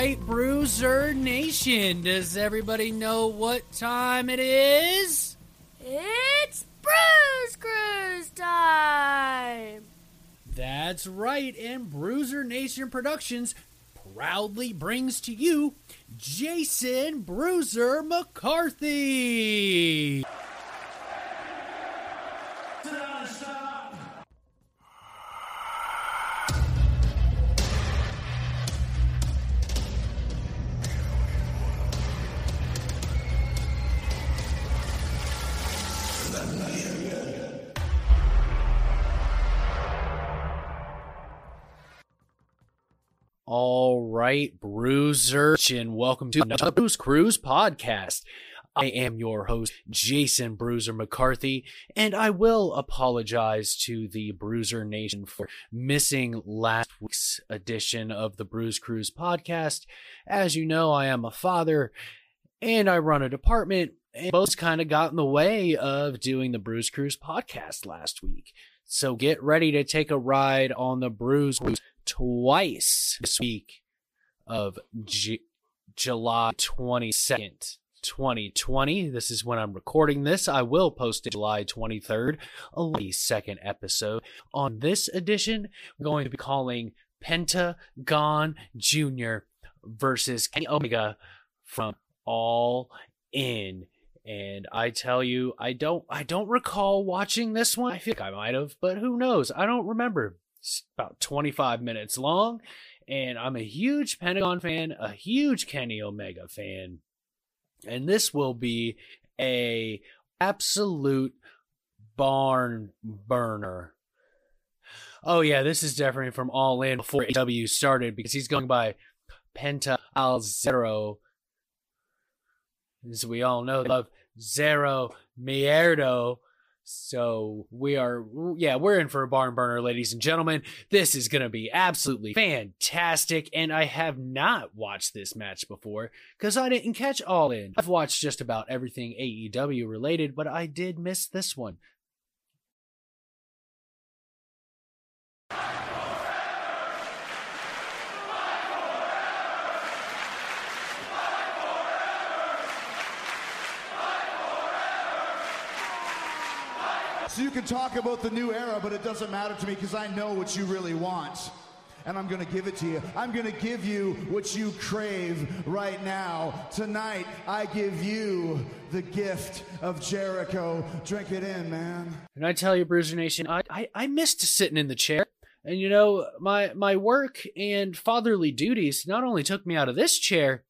right, Bruiser Nation. Does everybody know what time it is? It's Bruise Cruise time! That's right, and Bruiser Nation Productions proudly brings to you Jason Bruiser McCarthy. Right, Bruiser, and welcome to another Bruise Cruise podcast. I am your host, Jason Bruiser McCarthy, and I will apologize to the Bruiser Nation for missing last week's edition of the Bruise Cruise podcast. As you know, I am a father and I run a department, and both kind of got in the way of doing the Bruise Cruise podcast last week. So get ready to take a ride on the Bruise Cruise twice this week of G- July 22nd, 2020. This is when I'm recording this. I will post it July 23rd, a second episode. On this edition, we're going to be calling Pentagon Jr. versus Kenny Omega from All In. And I tell you, I don't I don't recall watching this one. I think I might have, but who knows? I don't remember. It's about 25 minutes long, and I'm a huge Pentagon fan, a huge Kenny Omega fan. And this will be a absolute barn burner. Oh yeah, this is definitely from All In before AEW started because he's going by Penta El Zero. As we all know, love Zero Miedo so we are, yeah, we're in for a barn burner, ladies and gentlemen. This is going to be absolutely fantastic. And I have not watched this match before because I didn't catch all in. I've watched just about everything AEW related, but I did miss this one. So you can talk about the new era, but it doesn't matter to me because I know what you really want. And I'm going to give it to you. I'm going to give you what you crave right now. Tonight, I give you the gift of Jericho. Drink it in, man. And I tell you, Bruiser Nation, I, I, I missed sitting in the chair. And you know, my my work and fatherly duties not only took me out of this chair,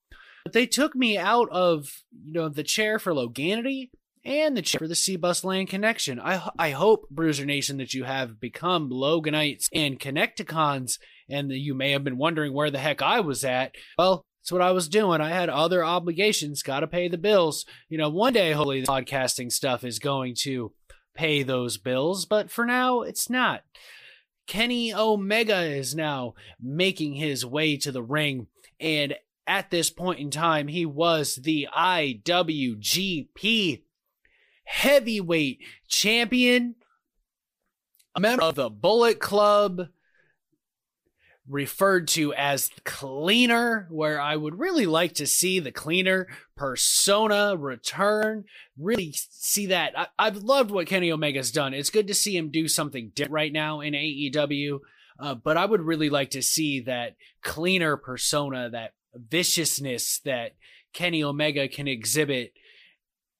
but they took me out of you know the chair for Loganity and the for the C-Bus Land connection. I, I hope, Bruiser Nation, that you have become Loganites and Connecticons, and that you may have been wondering where the heck I was at. Well, that's what I was doing. I had other obligations, got to pay the bills. You know, one day, hopefully, the podcasting stuff is going to pay those bills, but for now, it's not. Kenny Omega is now making his way to the ring, and at this point in time, he was the IWGP heavyweight champion, a member of the Bullet Club, referred to as cleaner, where I would really like to see the cleaner persona return. Really see that. I, have loved what Kenny Omega's done. It's good to see him do something different right now in AEW. Uh, but I would really like to see that cleaner persona, that viciousness that Kenny Omega can exhibit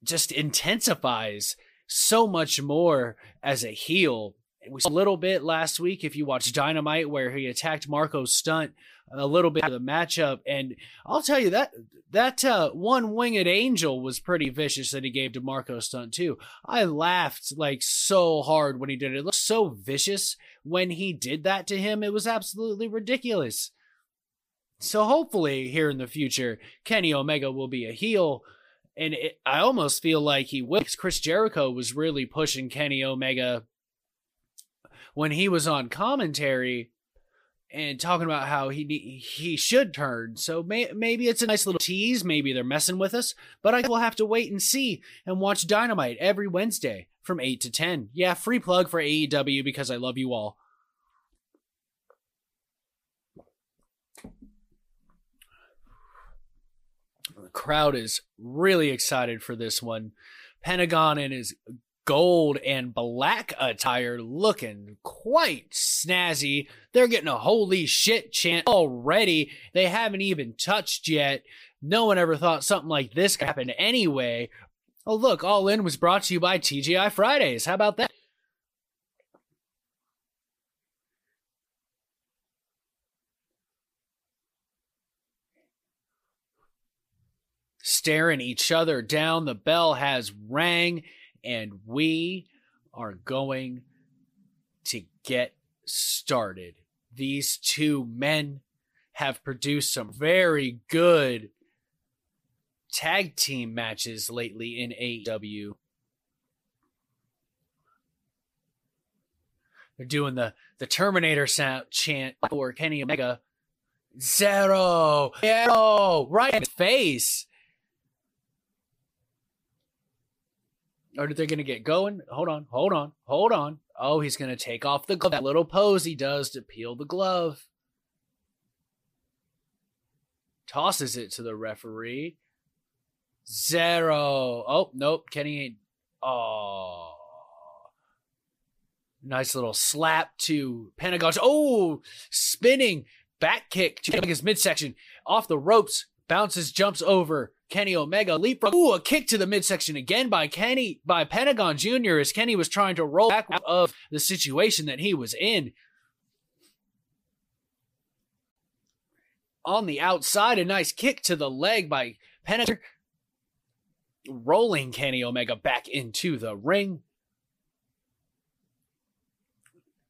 just intensifies so much more as a heel. We saw a little bit last week if you watched Dynamite where he attacked Marko Stunt a little bit of the matchup and I'll tell you that that uh, one winged angel was pretty vicious that he gave to Marko Stunt too. I laughed like so hard when he did it. It looked so vicious when he did that to him. It was absolutely ridiculous. So hopefully here in the future Kenny Omega will be a heel and it, I almost feel like he will. Chris Jericho was really pushing Kenny Omega when he was on commentary and talking about how he he should turn. So may, maybe it's a nice little tease. Maybe they're messing with us, but I will have to wait and see and watch Dynamite every Wednesday from eight to ten. Yeah, free plug for AEW because I love you all. Crowd is really excited for this one. Pentagon in his gold and black attire looking quite snazzy. They're getting a holy shit chant already. They haven't even touched yet. No one ever thought something like this could happen anyway. Oh, look, All In was brought to you by TGI Fridays. How about that? Staring each other down. The bell has rang, and we are going to get started. These two men have produced some very good tag team matches lately in AEW. They're doing the the Terminator sound chant for Kenny Omega. Zero, zero, right in his face. Or are they going to get going? Hold on, hold on, hold on. Oh, he's going to take off the glove. That little pose he does to peel the glove. Tosses it to the referee. Zero. Oh, nope. Kenny ain't. Oh. Nice little slap to Pentagon. Oh, spinning back kick to his midsection. Off the ropes. Bounces, jumps over. Kenny Omega leapfrog. Ooh, a kick to the midsection again by Kenny, by Pentagon Jr. as Kenny was trying to roll back out of the situation that he was in. On the outside, a nice kick to the leg by Pentagon, rolling Kenny Omega back into the ring.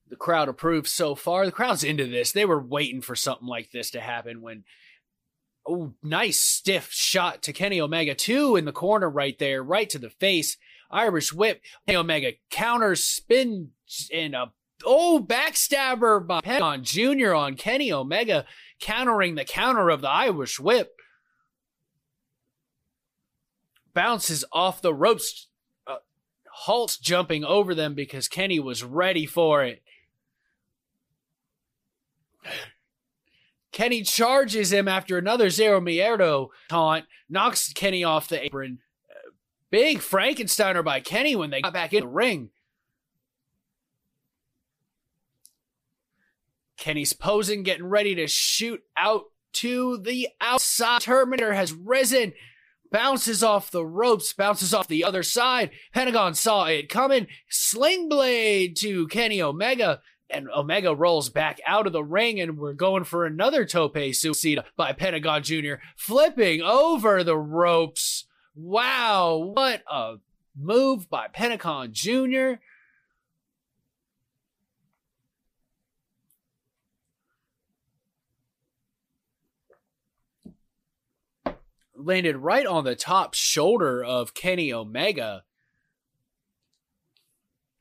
The crowd approves so far. The crowd's into this. They were waiting for something like this to happen when Oh, nice stiff shot to Kenny Omega. Two in the corner right there, right to the face. Irish whip. Kenny Omega counter spin and a oh backstabber by Pentagon Jr. on Kenny Omega, countering the counter of the Irish whip. Bounces off the ropes, uh, halts jumping over them because Kenny was ready for it. Kenny charges him after another Zero Miedo taunt, knocks Kenny off the apron. Big Frankensteiner by Kenny when they got back in the ring. Kenny's posing, getting ready to shoot out to the outside. Terminator has risen, bounces off the ropes, bounces off the other side. Pentagon saw it coming. Sling blade to Kenny Omega and Omega rolls back out of the ring, and we're going for another tope suicida by Pentagon Jr., flipping over the ropes. Wow, what a move by Pentagon Jr. Landed right on the top shoulder of Kenny Omega.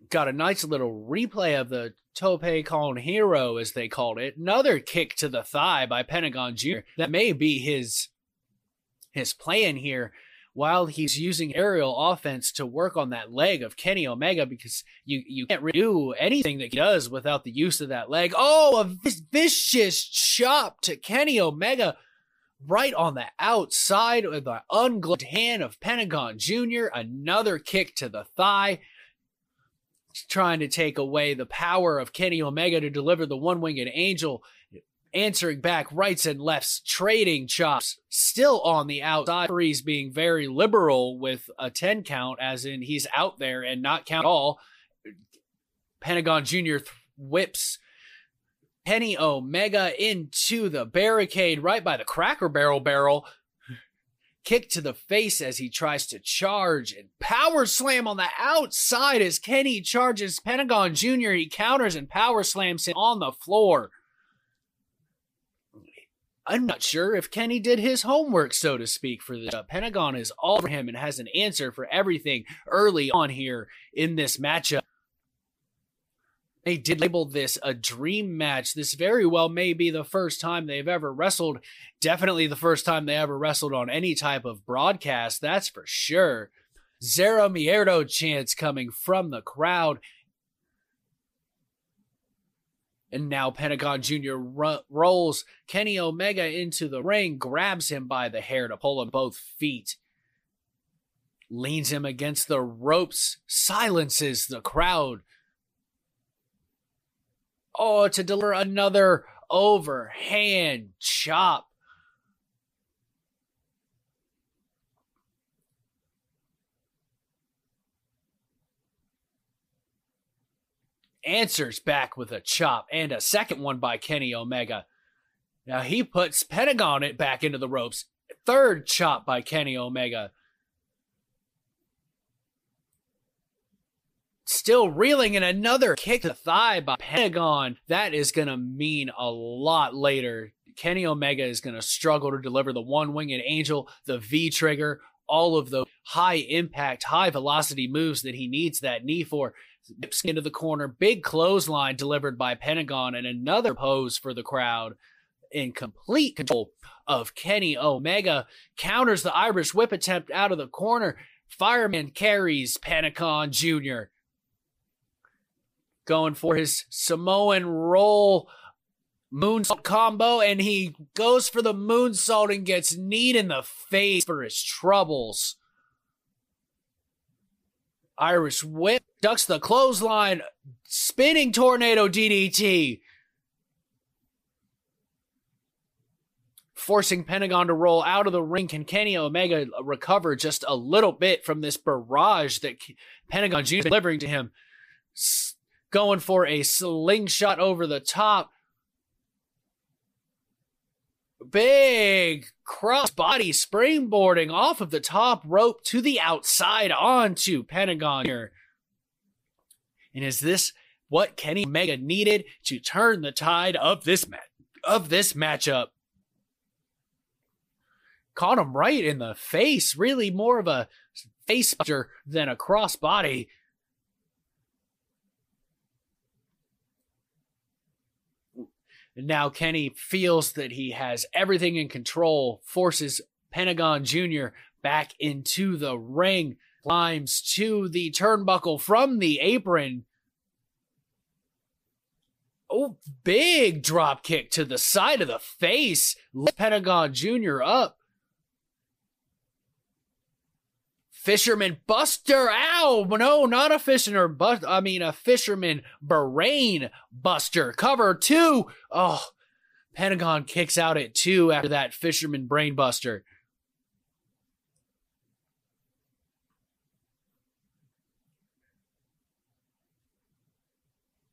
Got a nice little replay of the Tope Con Hilo, as they called it. Another kick to the thigh by Pentagon Jr. That may be his his plan here while he's using aerial offense to work on that leg of Kenny Omega because you, you can't do anything that he does without the use of that leg. Oh, a vicious chop to Kenny Omega right on the outside with the ungloved hand of Pentagon Jr. Another kick to the thigh trying to take away the power of Kenny Omega to deliver the one winged angel, answering back rights and lefts, trading chops, still on the outside. He's being very liberal with a 10 count, as in he's out there and not count all. Pentagon Jr. whips Kenny Omega into the barricade right by the Cracker Barrel barrel kick to the face as he tries to charge and power slam on the outside as Kenny charges Pentagon Jr. He counters and power slams him on the floor. I'm not sure if Kenny did his homework, so to speak, for the uh, Pentagon is all over him and has an answer for everything early on here in this matchup. They did label this a dream match. This very well may be the first time they've ever wrestled. Definitely the first time they ever wrestled on any type of broadcast, that's for sure. Zero Miedo chants coming from the crowd. And now Pentagon Jr. Ro- rolls Kenny Omega into the ring, grabs him by the hair to pull him both feet, leans him against the ropes, silences the crowd. Oh, to deliver another overhand chop. answers back with a chop and a second one by Kenny Omega. Now he puts Pentagon it back into the ropes. Third chop by Kenny Omega. Still reeling in another kick to the thigh by Pentagon. That is going to mean a lot later. Kenny Omega is going to struggle to deliver the one winged angel, the V trigger, all of the high impact, high velocity moves that he needs that knee for dips into the corner. Big clothesline delivered by Pentagon and another pose for the crowd in complete control of Kenny Omega. Counters the Irish whip attempt out of the corner. Fireman carries Pentagon Jr. Going for his Samoan roll moonsault combo, and he goes for the moonsault and gets kneed in the face for his troubles. Irish whip ducks the clothesline, spinning tornado DDT. Forcing Pentagon to roll out of the ring. Can Kenny Omega recover just a little bit from this barrage that Pentagon is delivering to him? Going for a slingshot over the top. Big crossbody springboarding off of the top rope to the outside onto Pentagon here. And is this what Kenny Omega needed to turn the tide of this ma- of this matchup? Caught him right in the face, really more of a face buster than a crossbody. Now Kenny feels that he has everything in control, forces Pentagon Jr. back into the ring, climbs to the turnbuckle from the apron. Oh, big drop kick to the side of the face. Pentagon Jr. up. Fisherman Buster. Ow! No, not a fisherman but I mean a fisherman brain buster. Cover two. Oh, Pentagon kicks out at two after that fisherman brain buster.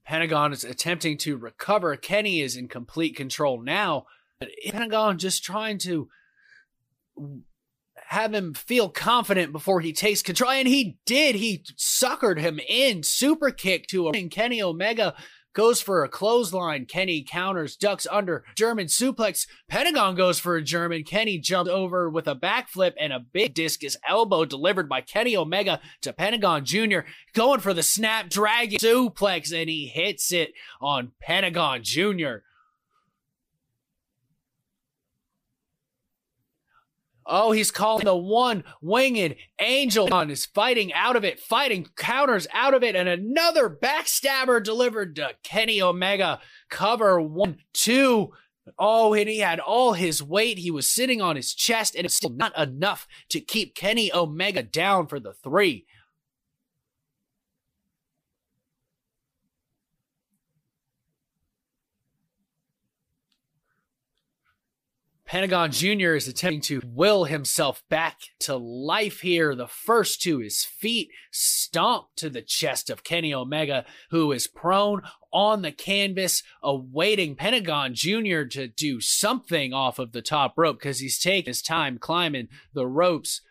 Pentagon is attempting to recover. Kenny is in complete control now. But Pentagon just trying to have him feel confident before he takes control. And he did. He suckered him in. Super kick to a Kenny Omega goes for a clothesline. Kenny counters, ducks under, German suplex. Pentagon goes for a German. Kenny jumped over with a backflip and a big discus elbow delivered by Kenny Omega to Pentagon Jr. Going for the snapdragon suplex and he hits it on Pentagon Jr. Oh, he's calling the one winged angel on is fighting out of it, fighting counters out of it, and another backstabber delivered to Kenny Omega. Cover one, two. Oh, and he had all his weight. He was sitting on his chest, and it's still not enough to keep Kenny Omega down for the three. Pentagon Jr. is attempting to will himself back to life here. The first to his feet stomp to the chest of Kenny Omega, who is prone on the canvas, awaiting Pentagon Jr. to do something off of the top rope because he's taking his time climbing the ropes.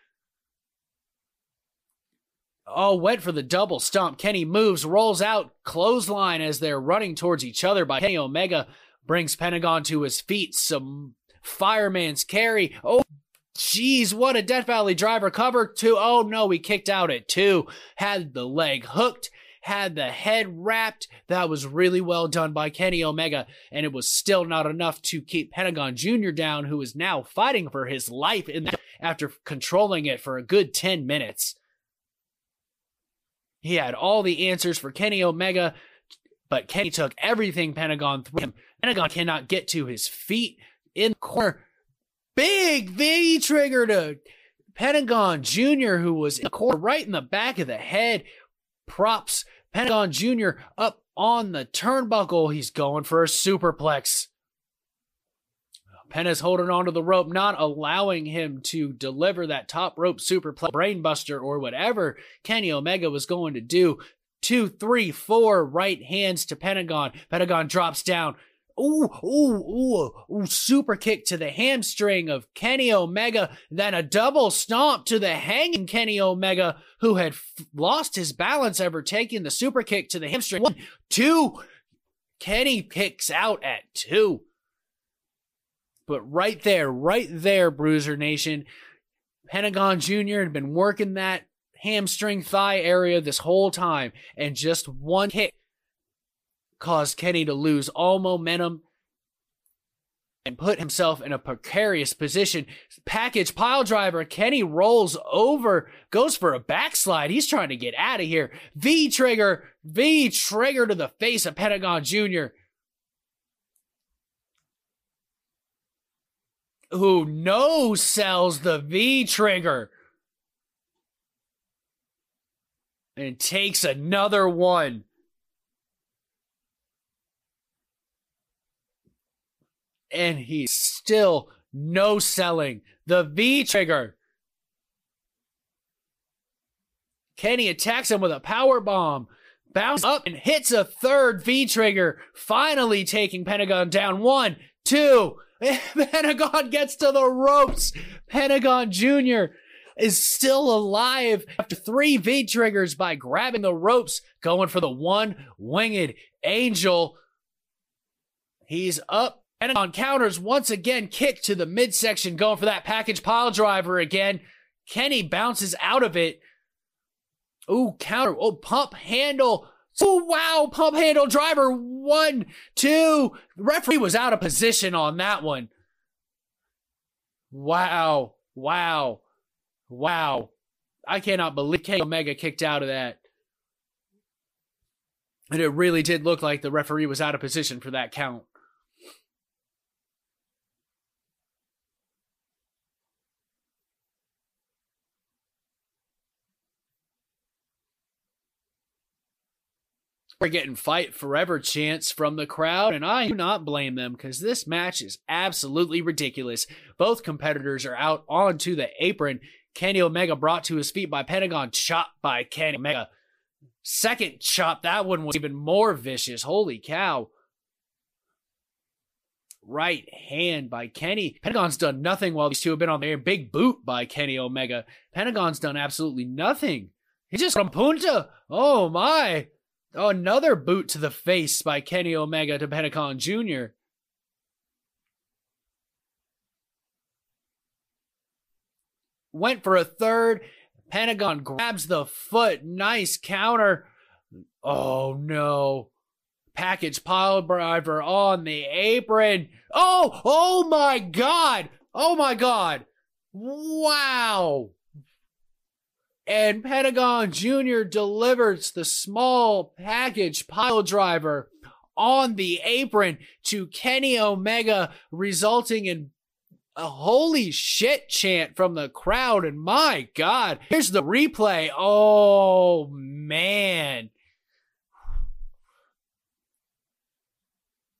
Oh, went for the double stomp. Kenny moves, rolls out, clothesline as they're running towards each other by Kenny Omega brings Pentagon to his feet. Some fireman's carry. Oh, Jeez, what a Death Valley driver cover two. Oh no, he kicked out at two. Had the leg hooked, had the head wrapped. That was really well done by Kenny Omega, and it was still not enough to keep Pentagon Jr. down, who is now fighting for his life in the, after controlling it for a good 10 minutes. He had all the answers for Kenny Omega but Kenny took everything Pentagon threw him. Pentagon cannot get to his feet in the corner. Big V trigger to Pentagon Jr., who was in the corner right in the back of the head. Props Pentagon Jr. up on the turnbuckle. He's going for a superplex. Penta's holding onto the rope, not allowing him to deliver that top rope superplex, brainbuster, or whatever Kenny Omega was going to do. Two, three, four right hands to Pentagon. Pentagon drops down. Ooh, ooh, ooh, ooh, super kick to the hamstring of Kenny Omega, then a double stomp to the hanging Kenny Omega, who had f- lost his balance ever taking the super kick to the hamstring. One, two, Kenny kicks out at two. But right there, right there, Bruiser Nation, Pentagon Jr. had been working that hamstring thigh area this whole time, and just one kick caused Kenny to lose all momentum and put himself in a precarious position. Package pile driver, Kenny rolls over, goes for a backslide. He's trying to get out of here. V trigger, V trigger to the face of Pentagon Jr. Who no sells the V trigger and takes another one. And he's still no selling the V trigger. Kenny attacks him with a power bomb, bounces up and hits a third V trigger, finally taking Pentagon down. One, two. Pentagon gets to the ropes. Pentagon Jr. is still alive after three V triggers by grabbing the ropes, going for the one winged angel. He's up Pentagon counters once again, kick to the midsection, going for that package pile driver again. Kenny bounces out of it. Ooh, counter. Oh, pump handle. Oh, wow. Pump handle driver. One, two. The referee was out of position on that one. Wow. Wow. Wow. I cannot believe Kenny Omega kicked out of that. And it really did look like the referee was out of position for that count. We're getting fight forever chants from the crowd, and I do not blame them because this match is absolutely ridiculous. Both competitors are out onto the apron. Kenny Omega brought to his feet by Pentagon, chopped by Kenny Omega. Second chop, that one was even more vicious. Holy cow. Right hand by Kenny. Pentagon's done nothing while these two have been on there. Big boot by Kenny Omega. Pentagon's done absolutely nothing. He just from punta. Oh my. Oh, another boot to the face by Kenny Omega to Pentagon Jr. Went for a third. Pentagon grabs the foot. Nice counter. Oh no. Package pile driver on the apron. Oh, oh my God. Oh my God. Wow and Pentagon Jr. delivers the small package pile driver on the apron to Kenny Omega, resulting in a holy shit chant from the crowd. And my God, here's the replay. Oh, man.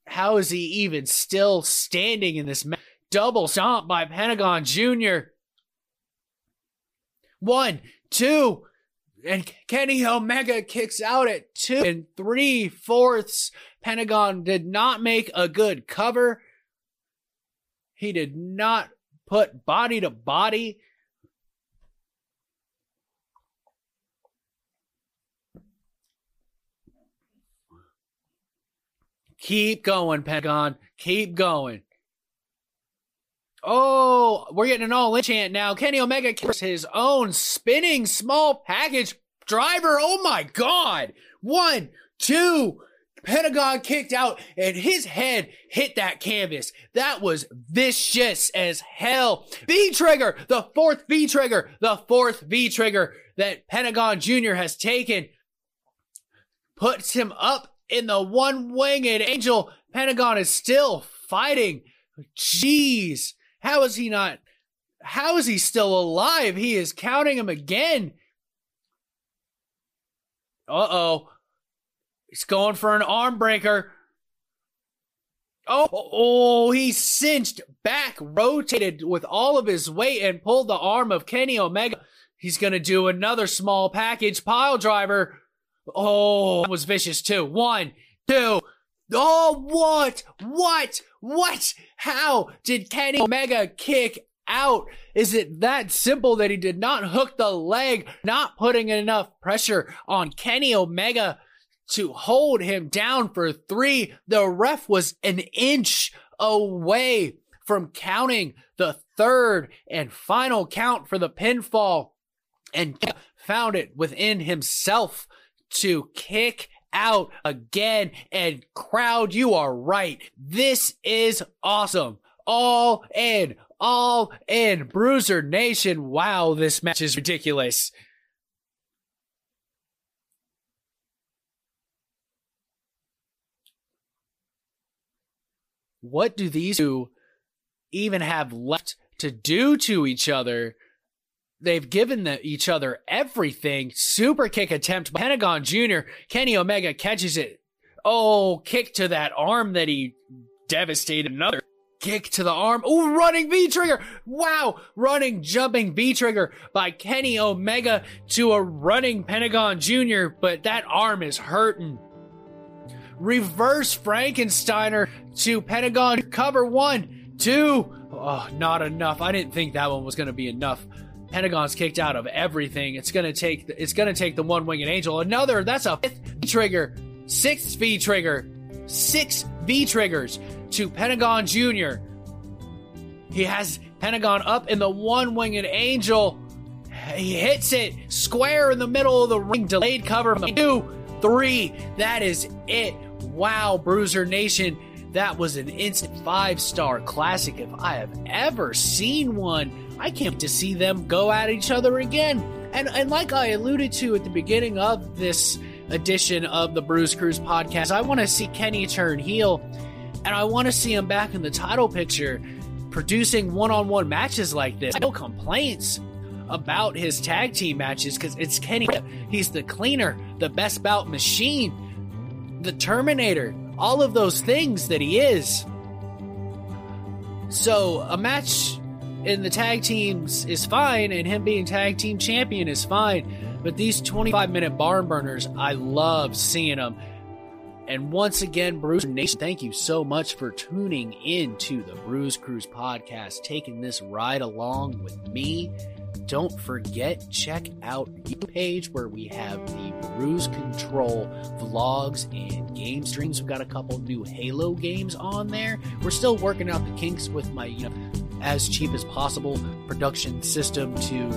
How is he even still standing in this double stomp by Pentagon Jr.? One, two, and Kenny Omega kicks out at two and three fourths. Pentagon did not make a good cover. He did not put body to body. Keep going, Pentagon. Keep going. Oh, we're getting an all in chant now. Kenny Omega kills his own spinning small package driver. Oh my God. One, two, Pentagon kicked out and his head hit that canvas. That was vicious as hell. V trigger, the fourth V trigger, the fourth V trigger that Pentagon Jr. has taken puts him up in the one winged angel. Pentagon is still fighting. Jeez. How is he not? How is he still alive? He is counting him again. Uh oh. He's going for an arm breaker. Oh, oh, he cinched back, rotated with all of his weight, and pulled the arm of Kenny Omega. He's going to do another small package pile driver. Oh, was vicious too. One, two. Oh, what? What? What? How did Kenny Omega kick out? Is it that simple that he did not hook the leg, not putting enough pressure on Kenny Omega to hold him down for three? The ref was an inch away from counting the third and final count for the pinfall and found it within himself to kick out again. And crowd, you are right. This is awesome. All in, all in. Bruiser Nation. Wow, this match is ridiculous. What do these two even have left to do to each other? They've given the, each other everything. Super kick attempt Pentagon Jr. Kenny Omega catches it. Oh, kick to that arm that he devastated. Another kick to the arm. Oh, running V trigger. Wow. Running, jumping V trigger by Kenny Omega to a running Pentagon Jr., but that arm is hurting. Reverse Frankensteiner to Pentagon cover one, two. Oh, not enough. I didn't think that one was going to be enough. Pentagon's kicked out of everything. It's gonna take it's gonna take the one winged angel. Another that's a fifth trigger, sixth V trigger, six V triggers to Pentagon Jr. He has Pentagon up in the one winged angel. He hits it square in the middle of the ring. Delayed cover. Two, three. That is it. Wow, Bruiser Nation. That was an instant five star classic if I have ever seen one. I can't wait to see them go at each other again. And and like I alluded to at the beginning of this edition of the Bruise Cruise podcast, I want to see Kenny turn heel, and I want to see him back in the title picture, producing one-on-one matches like this. No complaints about his tag team matches because it's Kenny. He's the cleaner, the best bout machine, the Terminator, all of those things that he is. So a match in the tag teams is fine, and him being tag team champion is fine. But these 25 minute barn burners, I love seeing them. And once again, Bruise Nation, thank you so much for tuning in to the Bruise Cruise podcast, taking this ride along with me. Don't forget, check out the page where we have the Bruise Control vlogs and game streams. We've got a couple new Halo games on there. We're still working out the kinks with my, you know, as cheap as possible production system to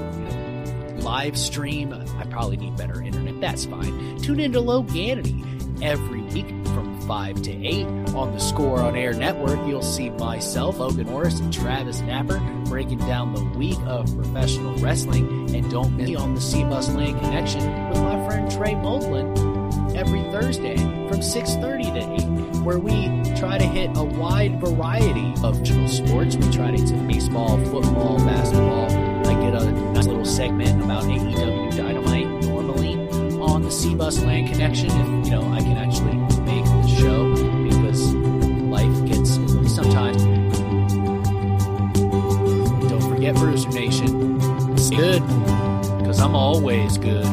live stream. I probably need better internet. That's fine. Tune into Loganity every week from 5 to 8 on the Score on Air Network. You'll see myself, Logan Morris, and Travis Napper breaking down the week of professional wrestling. And don't miss me on the C-Bus Lane Connection with my friend Trey Moldlin every Thursday from 6.30 to 8, where we try to hit a wide variety of sports. We try to get baseball, football, basketball. I get a nice little segment about AEW Dynamite normally on the C-Bus Land Connection if, you know, I can actually make the show because life gets sometimes. Don't forget Bruiser Nation. It's good because I'm always good.